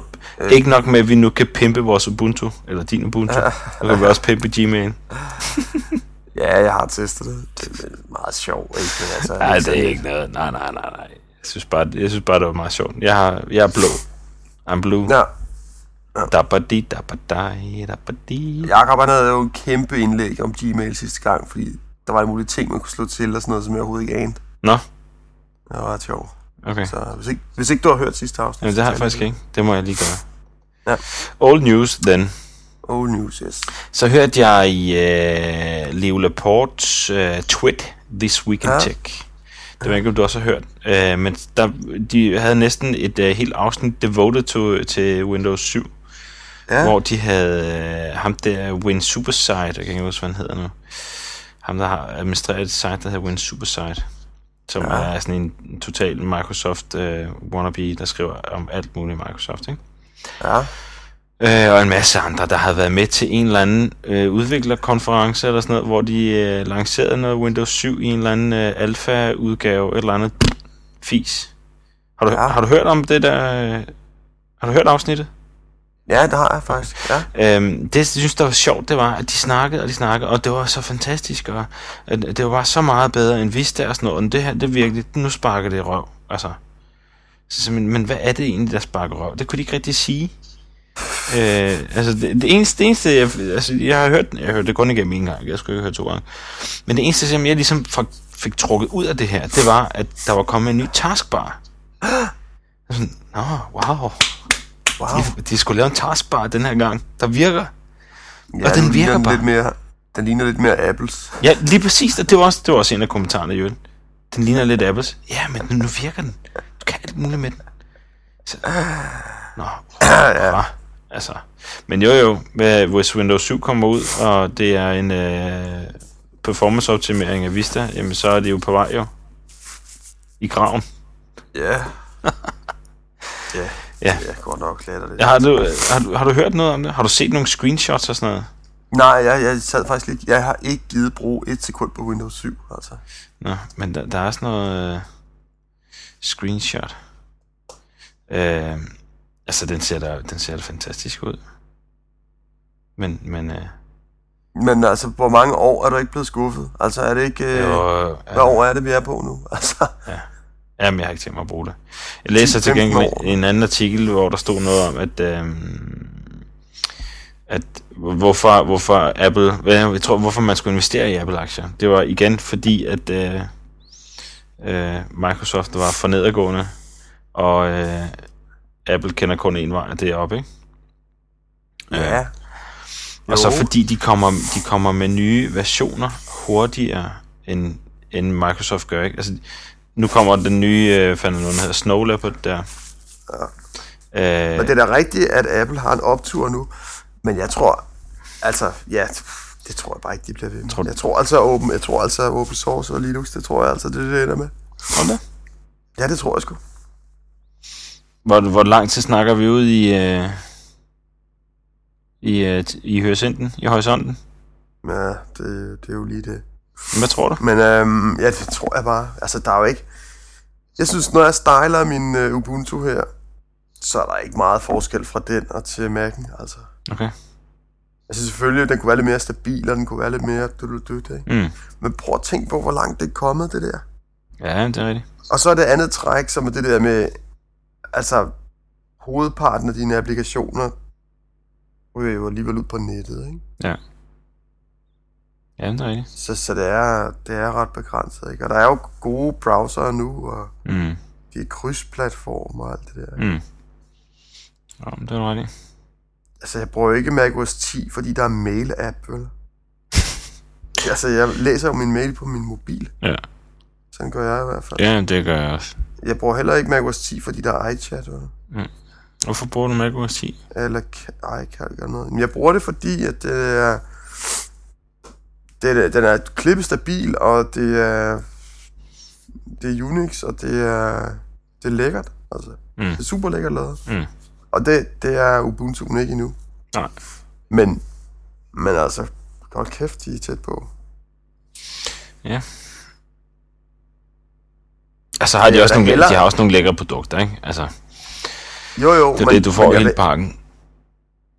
ikke nok med, at vi nu kan pimpe vores Ubuntu, eller din Ubuntu? Nu kan vi også pimpe Gmail. [laughs] Ja, jeg har testet det. Det er meget sjovt, ikke? Men altså, Nej, det er ikke noget. Nej, nej, nej, nej. Jeg synes bare, jeg synes bare det var meget sjovt. Jeg, har, jeg er blå. I'm blue. Ja, Dabba-di, dabba-di, dabba-di. Jakob han havde jo en kæmpe indlæg om Gmail sidste gang, fordi der var en mulig ting, man kunne slå til og sådan noget, som jeg overhovedet ikke anede. Nå, Det var ret sjovt. Okay. Så hvis ikke, hvis ikke du har hørt sidste afsnit... Jamen, det har jeg faktisk ikke. Det må jeg lige gøre. Ja. Old news, then. Old news, yes. Så hørte jeg i uh, Leo Laportes uh, tweet, This Weekend Ja. Tech. Det ved jeg ikke, om du også har hørt. Uh, men der, de havde næsten et uh, helt afsnit devoted to, til Windows 7. Ja, hvor de havde øh, ham der Win Supersite, jeg kan ikke huske, hvad han hedder nu. Ham, der har administreret et site, der hedder Win Supersite, som ja. Er sådan en total Microsoft øh, wannabe, der skriver om alt muligt Microsoft, ikke? ja. Øh, og en masse andre, der havde været med til en eller anden øh, udviklerkonference eller sådan noget, hvor de øh, lancerede noget Windows 7 i en eller anden øh, alfa-udgave, et eller andet fis. Har du. Ja. har du hørt om det der? Øh, har du hørt afsnittet? Ja, det har jeg faktisk, ja. Øhm, det, jeg synes, der var sjovt, det var, at de snakkede og de snakkede, og det var så fantastisk, og at det var bare så meget bedre end Vista og sådan noget, og det her, det virkelig, nu sparker det røv, altså. Så, men, men hvad er det egentlig, der sparker røv? Det kunne de ikke rigtig sige. Øh, altså, det, det, eneste, det eneste jeg, altså, jeg har hørt, jeg har hørt det kun igennem en gang, jeg skulle ikke høre to gange, men det eneste, som jeg ligesom fik, fik trukket ud af det her, det var, at der var kommet en ny taskbar. [gasps] Sådan, Nå, wow. Wow. De, de skulle lave en taskbar den her gang, der virker. Ja, og den ligner virker bare. Lidt mere, den ligner lidt mere Apples. Ja, lige præcis, og det var også, det var også en af kommentarerne, jo. Den ligner lidt Apples. Ja, men nu, virker den. Du kan alt muligt med den. Så, nå, [clears throat] ja. altså. Men jo jo, med- hvis Windows 7 kommer ud, og det er en øh, performance-optimering af Vista, jamen så er det jo på vej jo. I graven. Ja. [laughs] ja, Ja. det er godt nok klatter det. Ja, har, du, har, du, har du hørt noget om det? Har du set nogle screenshots og sådan noget? Nej, jeg, jeg sad faktisk lidt... Jeg har ikke givet bruge et sekund på Windows 7, altså. Nå, men der, der er sådan noget øh, screenshot. Øh, altså, den ser da, den ser da fantastisk ud. Men, men, øh, Men altså, hvor mange år er du ikke blevet skuffet? Altså, er det ikke... Øh, jo, hvad år er det, vi er på nu? [laughs] Altså, Jamen, jeg har ikke tænkt mig at bruge det. Jeg læser til 10-15 gengæld år. en anden artikel, hvor der stod noget om, at, øh, at hvorfor, hvorfor Apple, hvad, jeg tror, hvorfor man skulle investere i Apple-aktier. Det var igen fordi, at øh, øh, Microsoft var for nedadgående, og øh, Apple kender kun en vej, og det er op, ikke? ja. Og så fordi de kommer, de kommer med nye versioner hurtigere, end, end Microsoft gør, ikke? Altså, nu kommer den nye, øh, fanden den hedder, Snow Leopard der. Ja. Øh, Men det er da rigtigt, at Apple har en optur nu. Men jeg tror... Altså, ja... Det tror jeg bare ikke, de bliver ved med. Tror du- Jeg tror altså, open, jeg tror altså, open source og Linux, det tror jeg altså, det er det, det ender med. Hold da. Ja, det tror jeg sgu. Hvor, hvor lang tid snakker vi ud i, øh, i, øh, i horisonten? I horisonten? Ja, det, det er jo lige det. Hvad tror du? Men øhm, ja, det tror jeg bare. Altså, der er jo ikke... Jeg synes, når jeg styler min uh, Ubuntu her, så er der ikke meget forskel fra den og til Mac'en, altså. Okay. Altså selvfølgelig, den kunne være lidt mere stabil, og den kunne være lidt mere dut, dut, ikke? Mm. Men prøv at tænke på, hvor langt det er kommet, det der. Ja, det er rigtigt. Og så er det andet træk, som er det der med, altså, hovedparten af dine applikationer ryger jo alligevel ud på nettet, ikke? Ja. Ja, det er rigtigt. Så, så det, er, det er ret begrænset, ikke? Og der er jo gode browsere nu, og Mm. de er krydsplatformer og alt det der. Mm. Ja, men det er rigtigt. Altså, jeg bruger ikke macOS 10, fordi der er mail-app, vel? [laughs] altså, jeg læser jo min mail på min mobil. Ja. Sådan gør jeg i hvert fald. Ja, det gør jeg også. Jeg bruger heller ikke macOS 10, fordi der er iChat, vel? Hvorfor bruger du macOS 10? Eller iCalc eller noget. Men jeg bruger det, fordi at det er... Det er, den er klippestabil, og det er... Det er Unix, og det er... Det er lækkert, altså. Mm. Det er super lækkert lavet. Mm. Og det, det er Ubuntu ikke endnu. Nej. Men, men altså, hold kæft, de er tæt på. Ja. Altså har de, Jeg også nogle, hellere- de har også nogle lækre produkter, ikke? Altså, Jo, jo, det er det, du får men hele vil, pakken. Kan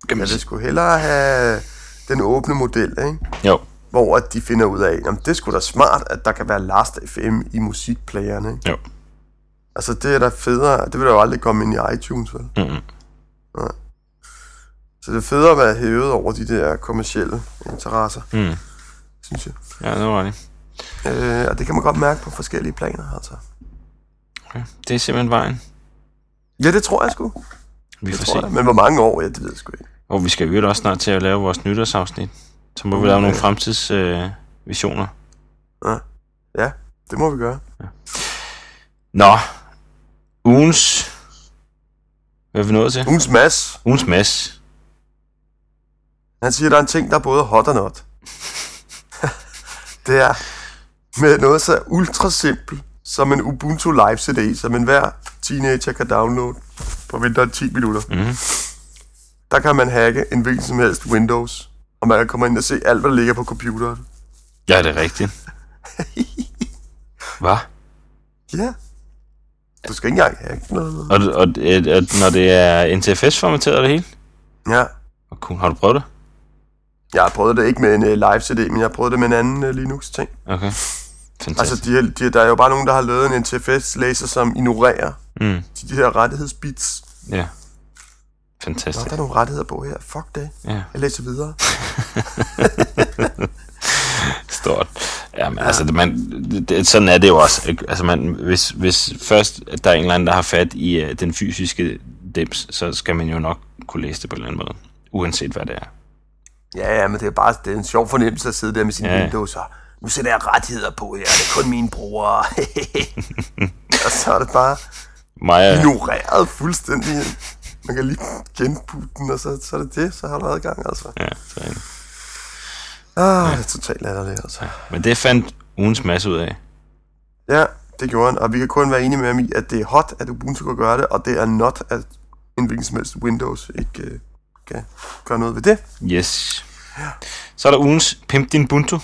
jeg man vil sgu hellere have den åbne model, ikke? Jo, Hvor at de finder ud af, at det er sgu da smart, at der kan være Last FM i musikplayerne, ikke? jo. Altså, det er da federe. Det vil da jo aldrig komme ind i iTunes, vel? Mm-hmm. Så det er federe at være hævet over de der kommercielle interesser, Mm. synes jeg. Ja, det var rigtigt. Øh, og det kan man godt mærke på forskellige planer, altså. Okay. Det er simpelthen vejen. Ja, det tror jeg sgu. Vi Det får se. jeg. Men hvor mange år? Ja, det ved jeg sgu ikke. Og vi skal jo også snart til at lave vores nytårsafsnit. Så må vi lave nogle fremtidsvisioner. Øh, visioner. Ja, det må vi gøre. Nå, ugens... Hvad er vi nået til? Ugens Mads, Ugens mass. han siger, at der er en ting, der er både hot og not. [laughs] det er med noget så ultra simpelt som en Ubuntu Live CD, som enhver teenager kan downloade på mindre end 10 minutter. Mhm. Der kan man hacke en hvilken som helst Windows, og man kan komme ind og se alt, hvad der ligger på computeren. Ja, det er rigtigt. [laughs] Hvad? Ja. Du skal ikke engang hacke noget. Og, og, og, og når det er NTFS-formateret det hele? Ja. Og cool. Har du prøvet det? Jeg har prøvet det ikke med en uh, live CD, men jeg har prøvet det med en anden uh, Linux-ting. Okay. Fantastisk. Altså, de, de, der er jo bare nogen, der har lavet en NTFS-læser, som ignorerer mm, de, de her rettighedsbits. ja. Nå, Fantastisk. der er nogle rettigheder på her. Fuck det. Ja, Jeg læser videre. [laughs] stort. Jamen, ja. altså, man, det, sådan er det jo også. Ikke? Altså, man, hvis, hvis først der er en eller anden, der har fat i uh, den fysiske dims, så skal man jo nok kunne læse det på en eller anden måde. Uanset hvad det er. Ja, ja, men det er bare det er en sjov fornemmelse at sidde der med sin Ja. Windows og nu sætter jeg rettigheder på her, det er kun mine brugere. [laughs] [laughs] og så er det bare Mig, ignoreret fuldstændig. Man kan lige genputte den, og så, så er det det, så har du adgang, altså. ja, så, er det. Ah, det er totalt latterligt, altså. Men det fandt ugens masse ud af. Ja, det gjorde han, og vi kan kun være enige med ham i, at det er hot, at Ubuntu kan gøre det, og det er not, at en hvilken som helst Windows ikke øh, kan gøre noget ved det. Yes. Så er der ugens Pimp Din Buntu.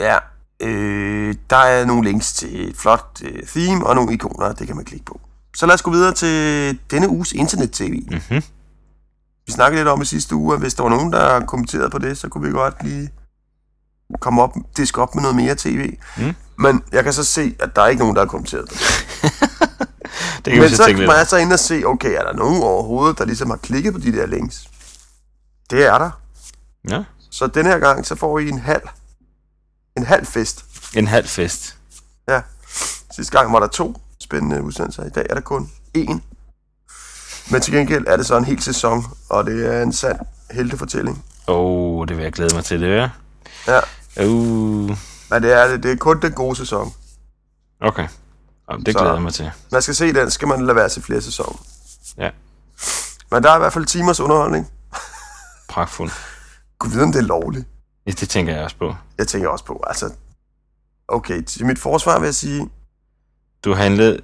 Ja, øh, der er nogle links til et flot øh, theme og nogle ikoner, det kan man klikke på. Så lad os gå videre til denne uges internet-tv. Mhm. Vi snakkede lidt om i sidste uge, at hvis der var nogen, der kommenterede på det, så kunne vi godt lige komme op, diske op med noget mere tv. Mm. Men jeg kan så se, at der er ikke nogen, der har kommenteret på det. [laughs] Det kan Men så kan man så ind og se, okay, er der nogen overhovedet, der ligesom har klikket på de der links? Det er der. Ja. Så den her gang, så får I en halv, en halv fest. En halv fest. Ja. Sidste gang var der to spændende udsendelser. I dag er der kun én. Men til gengæld er det så en hel sæson, og det er en sand heltefortælling. Åh, oh, det vil jeg glæde mig til, det er. Ja. Uh, Men det er, det, det er kun den gode sæson. okay. Jamen, det Så- glæder jeg mig til. Man skal se den, skal man lade være til flere sæsoner. Ja, Men der er i hvert fald timers underholdning. [laughs] pragtfuldt. Gud vide, om det er lovligt. Ja, det tænker jeg også på. Jeg tænker også på, altså... Okay, til mit forsvar vil jeg sige... Du handlede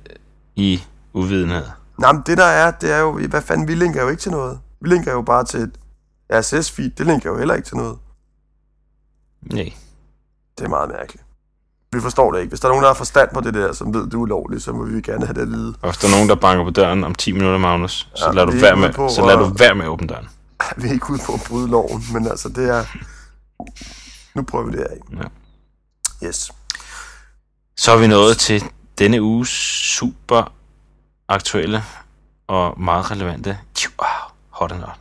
i uvidenhed. Nej, men det der er, det er jo... Hvad fanden, vi linker jo ikke til noget. Vi linker jo bare til et RSS-feed. Det linker jo heller ikke til noget. Nej. Det er meget mærkeligt. Vi forstår det ikke. Hvis der er nogen, der har forstand på det der, som ved, det er ulovligt, så må vi gerne have det at vide. Og hvis der er nogen, der banker på døren om 10 minutter, Magnus, så Ja, lad du være med, på så lad du være med at åbne døren. [laughs] Vi er ikke ude på at bryde loven, men altså, det er... Nu prøver vi det her af. Ja. Yes. Så er vi nået til denne uges super aktuelle og meget relevante wow, hot and not.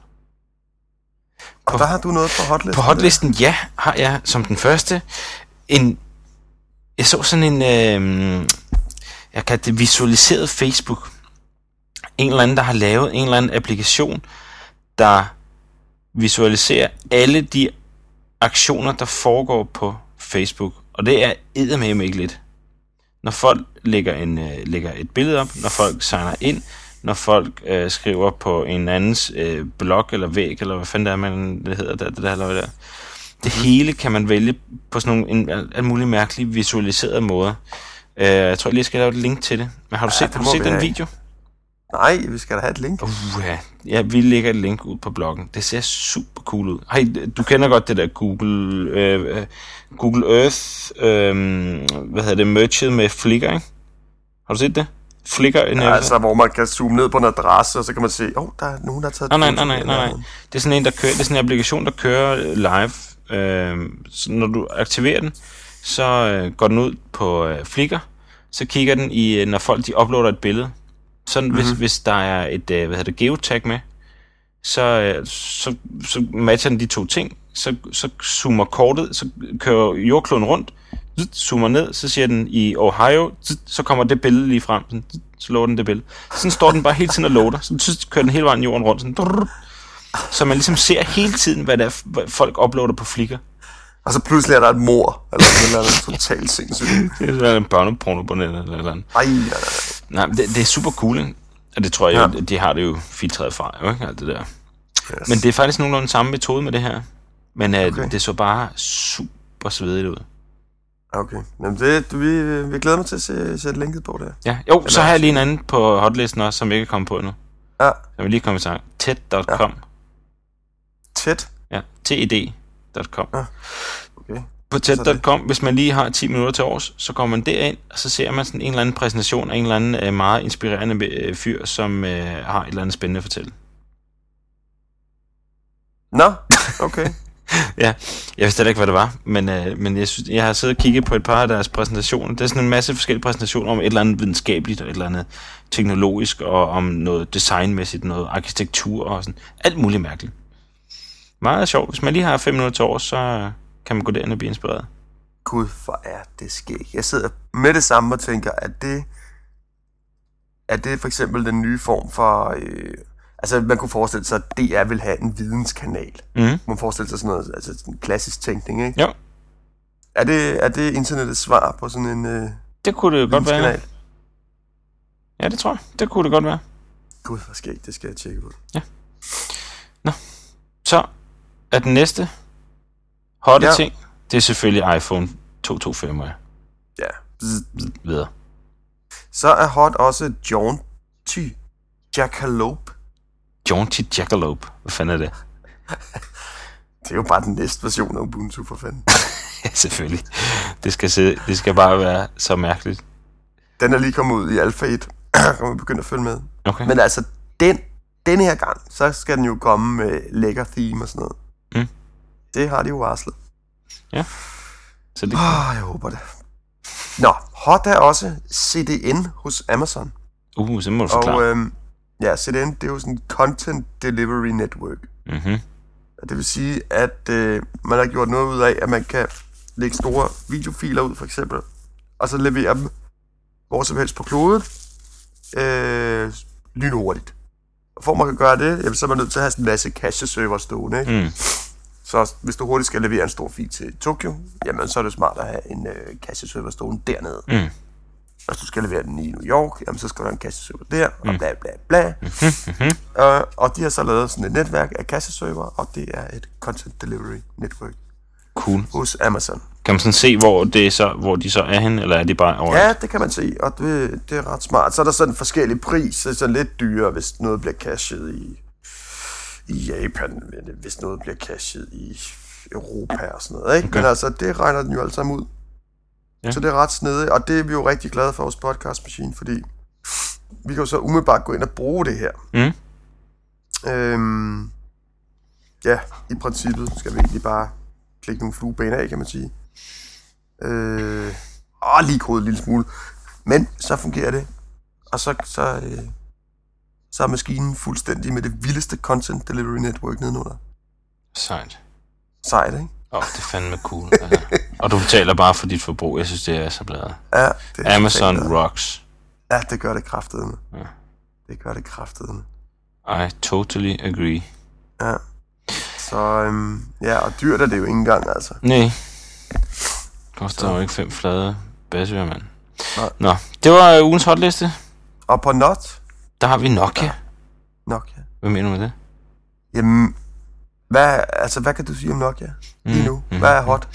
Og der har du noget på hotlisten? På hotlisten, ja, har jeg som den første en... Jeg så sådan en... Øh, jeg kan det visualiseret Facebook. En eller anden, der har lavet en eller anden applikation, der visualiserer alle de aktioner, der foregår på Facebook. Og det er eddermame ikke lidt. Når folk lægger, en, øh, lægger et billede op, når folk signer ind, når folk øh, skriver på en andens øh, blog eller væg, eller hvad fanden det er, man, det hedder, det, det der, hvad det mm. hele kan man vælge på sådan nogle en, alt muligt mærkelige visualiserede måder. Øh, jeg tror, jeg lige skal lave et link til det. Men har du ja, set, har du set den video? Nej, vi skal da have et link. Uh, ja. ja, vi lægger et link ud på bloggen. Det ser super cool ud. Hey, du kender godt det der Google, øh, øh Google Earth, øh, hvad hedder det, merchet med Flickr, ikke? Har du set det? Flickr en ja, altså, hvor man kan zoome ned på en adresse, og så kan man se, åh, oh, der er nogen, der har taget... Nej, nej, nej, nej, nej, nej. Det er sådan en, der kører, det er sådan en applikation, der kører live. Øh, så når du aktiverer den, så øh, går den ud på øh, Flickr, så kigger den i, øh, når folk de uploader et billede, sådan, mm-hmm. hvis, mhm. hvis der er et, øh, hvad hedder det, geotag med, så, øh, så, så matcher den de to ting. Så, så zoomer kortet, så kører jordkloden rundt, zoomer ned, så siger den i Ohio, så kommer det billede lige frem, så loader den det billede. Sådan står den bare hele tiden og loader, så kører den hele vejen jorden rundt, sådan, så man ligesom ser hele tiden, hvad der er, hvad folk uploader på flikker. Og så pludselig er der et mor, eller noget eller totalt sindssygt. [laughs] det er en børneporno på nettet, eller andet. Ej, nej, nej. det, det er super cool, ikke? Og det tror jeg ja. de har det jo filtreret fra, jo, ikke? Alt det der. Yes. Men det er faktisk nogenlunde samme metode med det her. Men uh, okay. det så bare super svedigt ud. Okay. Jamen det, vi, vi glæder mig til at se, sætte linket på det. Ja, jo, så har jeg lige en anden på hotlisten også, som ikke er kommet på endnu. Ja. Jeg vil lige komme i sang. TED.com. Ja. TED? Ja, TED.com. Ja. Okay. På TED.com, hvis man lige har 10 minutter til års, så går man derind, og så ser man sådan en eller anden præsentation af en eller anden øh, meget inspirerende øh, fyr, som øh, har et eller andet spændende at fortælle. Nå, okay. [laughs] ja, jeg vidste ikke, hvad det var, men, øh, men jeg, synes, jeg har siddet og kigget på et par af deres præsentationer. Det er sådan en masse forskellige præsentationer om et eller andet videnskabeligt, og et eller andet teknologisk, og om noget designmæssigt, noget arkitektur og sådan. Alt muligt mærkeligt. Meget sjovt. Hvis man lige har fem minutter til år, så kan man gå derind og blive inspireret. Gud, hvor er det skæg. Jeg sidder med det samme og tænker, at det, at det for eksempel den nye form for... Øh, altså, man kunne forestille sig, at DR vil have en videnskanal. Mm. Man forestiller sig sådan noget, altså sådan klassisk tænkning, ikke? Ja. Er det, er det internettets svar på sådan en øh, Det kunne det godt være. Ja, det tror jeg. Det kunne det godt være. Gud, hvor skægt. Det skal jeg tjekke ud. Ja. Nå. Så er den næste hotte ja. ting, det er selvfølgelig iPhone 225. Ja. Videre. Så er hot også Jaunty Jackalope. Jaunty Jackalope. Hvad fanden er det? [laughs] det er jo bare den næste version af Ubuntu, for fanden. [laughs] ja, selvfølgelig. Det skal, se, det skal bare være så mærkeligt. Den er lige kommet ud i Alpha 1. kan man begynde at følge med. Okay. Men altså, den, den her gang, så skal den jo komme med lækker theme og sådan noget. Det har de jo varslet. Ja. Så det oh, jeg håber det. Nå, hot er også CDN hos Amazon. Uh, så må du forklare. Og øhm, ja, CDN, det er jo sådan en Content Delivery Network. Mm-hmm. Det vil sige, at øh, man har gjort noget ud af, at man kan lægge store videofiler ud, for eksempel, og så levere dem hvor som helst på kloden, øh, lynhurtigt. Og for at man kan gøre det, jamen, så er man nødt til at have sådan en masse cache-server stående. Ikke? Mm. Så hvis du hurtigt skal levere en stor fil til Tokyo, jamen så er det smart at have en øh, kasseserver stående dernede. Mm. Hvis du skal levere den i New York, jamen så skal der en kasseserver der, mm. og bla bla bla. Mm-hmm. Uh, og de har så lavet sådan et netværk af kasseserver, og det er et Content Delivery Network. Cool. Hos Amazon. Kan man sådan se, hvor, det er så, hvor de så er hen, eller er de bare over? Ja, det kan man se, og det, det er ret smart. Så er der sådan forskellige priser, så lidt dyrere, hvis noget bliver cashet i i Japan, hvis noget bliver cashet i Europa og sådan noget. Ikke? Men altså, det regner den jo alt sammen ud. Ja. Så det er ret snedigt, og det er vi jo rigtig glade for hos Podcast Machine, fordi vi kan jo så umiddelbart gå ind og bruge det her. Mm. Øhm, ja, i princippet skal vi egentlig bare klikke nogle flueben af, kan man sige. Øh, åh, lige kodet en lille smule. Men så fungerer det. Og så, så, øh, så er maskinen fuldstændig med det vildeste content delivery network nedenunder. Sejt. Sejt, ikke? Åh, oh, det er fandme cool. Altså. Og du betaler bare for dit forbrug. Jeg synes, det er så bladet. Ja, det er Amazon totalt- rocks. Ja, det gør det kraftedeme. Ja. Det gør det kraftedeme. I totally agree. Ja. Så øhm, ja, og dyrt er det jo ikke engang, altså. Nej. Koster jo ikke fem flade basører, mand. Nå, det var øh, ugens hotliste. Og på not, Der har vi Nokia. Nokia. Hvad mener du med det? Jamen, hvad, altså, hvad kan du sige om Nokia lige nu? Mm, Hvad er hot?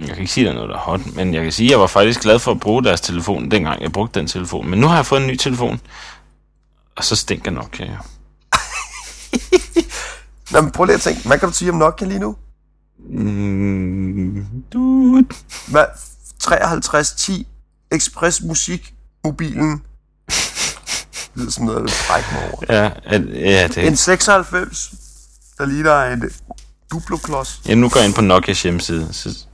Jeg kan ikke sige, at der er noget, der er hot, men jeg kan sige, at jeg var faktisk glad for at bruge deres telefon, dengang jeg brugte den telefon. Men nu har jeg fået en ny telefon, og så stinker Nokia jo. [laughs] Nå, men prøv lige at tænke, hvad kan du sige om Nokia lige nu? Mm, dude. Hvad? 5310 Express Musik mobilen. Det lyder som noget, brække mig over. Ja, at, ja, det, En 96, der ligner en duploklods. Ja, nu går jeg ind på Nokias hjemmeside. Så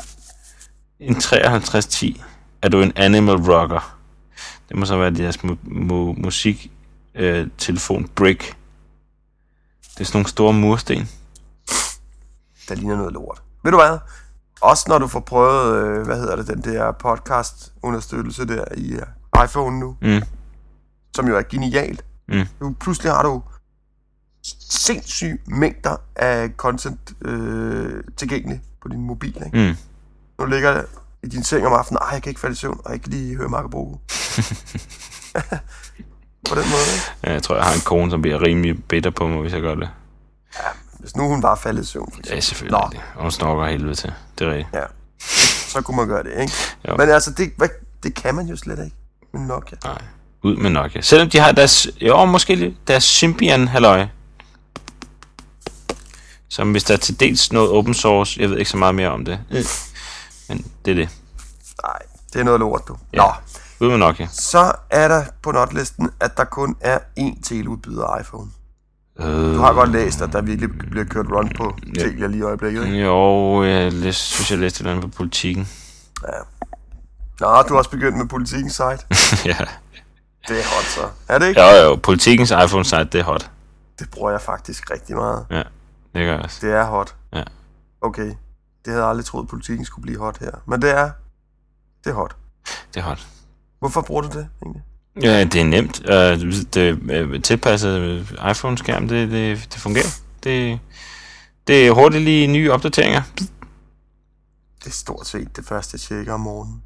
en 5310. Er du en animal rocker? Det må så være deres mu- mu- musik øh, telefon brick. Det er sådan nogle store mursten. Der ligner noget lort. Ved du hvad? Også når du får prøvet, øh, hvad hedder det, den der podcast-understøttelse der i uh, iPhone nu, Mm. Som jo er genialt. Mm. Nu pludselig har du sindssyge mængder af content øh, tilgængelig på din mobil. Ikke? Mm. Nu ligger jeg i din seng om aftenen, ej, jeg kan ikke falde i søvn, og jeg kan lige høre Marco Bogo. [laughs] på den måde, ikke? Ja, jeg tror, jeg har en kone, som bliver rimelig bitter på mig, hvis jeg gør det. Hvis nu hun bare faldet i søvn, for Ja, eksempel, selvfølgelig. Nå. det. Og hun snorker helvede til. Det er rigtigt. ja, så kunne man gøre det, ikke? Jo. Men altså, det, hvad, det kan man jo slet ikke med Nokia. Nej. Ud med Nokia. Selvom de har deres, jo, måske deres Symbian halløj. Som hvis der er til dels noget open source, jeg ved ikke så meget mere om det. Men det er det. Nej, det er noget lort, du. Ja. Nå, Ud med Nokia. så er der på notlisten, at der kun er én teleudbyder iPhone. Øh, Du har godt læst, at der virkelig bliver kørt run på Ja. Telia lige i øjeblikket, ikke? Jo, jeg læste, synes, jeg læste et eller andet på politikken. Nå, du har også begyndt med politikens site. [laughs] ja. Det er hot, så. Er det ikke? Jo, jo, politikens iPhone-site, det er hot. Det bruger jeg faktisk rigtig meget. Ja, det gør jeg også. Det er hot. Ja. Okay. Det havde jeg aldrig troet, at politikken skulle blive hot her. Men det er... Det er hot. Det er hot. Hvorfor bruger du det, egentlig? Ja, det er nemt. Uh, det uh, tilpasset iPhone-skærm, det, det, det fungerer. Det, det er hurtigt lige nye opdateringer. Det er stort set det første, jeg tjekker om morgenen.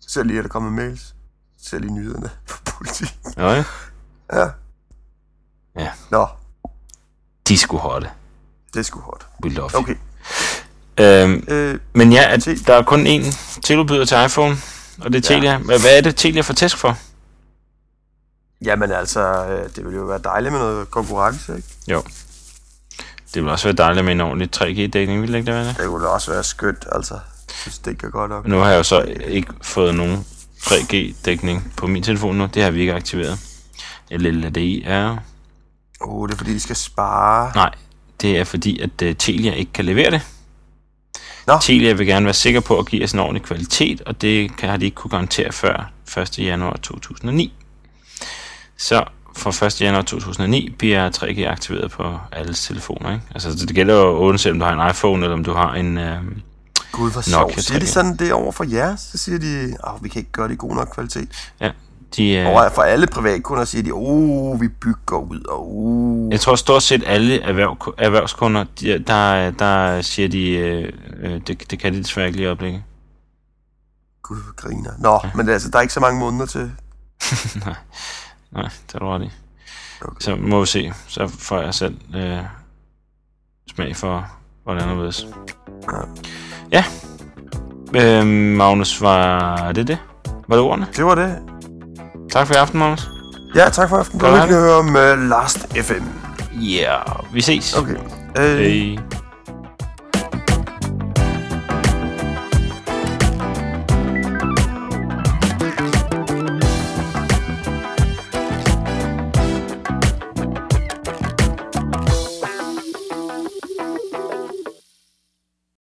Ser lige, at der kommer mails. Ser lige nyhederne på [laughs] politikken. Ja, ja. Ja. Ja. Nå, de sgu hotte. det er sgu hot. We love Okay. Øhm, Øh, men ja, at der er kun én tilbyder til iPhone, og det er Telia. Ja. Hvad er det, Telia får tæsk for? jamen altså, øh, det ville jo være dejligt med noget konkurrence, ikke? Jo. Det vil også være dejligt med en ordentlig 3G-dækning, vil det ikke det være det? Det ville også være skønt, altså. Jeg synes, det kan godt op. Nu har jeg jo så ikke fået nogen 3G-dækning på min telefon nu. Det har vi ikke aktiveret. LLDI er... Åh, oh, det er fordi, de skal spare. Nej, det er fordi, at uh, Telia ikke kan levere det. Nå. Telia vil gerne være sikker på at give os en ordentlig kvalitet, og det kan, har de ikke kunne garantere før 1. januar 2009. Så fra 1. januar 2009 bliver 3G aktiveret på alle telefoner. Ikke? Altså, det gælder jo uanset om du har en iPhone, eller om du har en... Øh, Gud, hvor sjovt. Siger de 3G. sådan det over for jer? Så siger de, at vi kan ikke gøre det i god nok kvalitet. ja, de, øh, Over for alle privatkunder siger de, oh, vi bygger ud, og uh. Jeg tror stort set alle erhverv, erhvervskunder, de, der, der siger de, øh, øh, det, det kan de desværre ikke lige i øjeblikket. Gud, griner. Nå, ja. men altså, der er ikke så mange måneder til. [laughs] Nej, nej, det er du ret i. Okay. Så må vi se. Så får jeg selv øh, smag for, hvordan det er. Ja. Øh, Magnus, var det det? Var det ordene? Det var det. Tak for i aften, Magnus. Ja, tak for aften. Du Godt at høre om uh, Last FM. Ja, yeah, vi ses. Okay. Øh, Hej.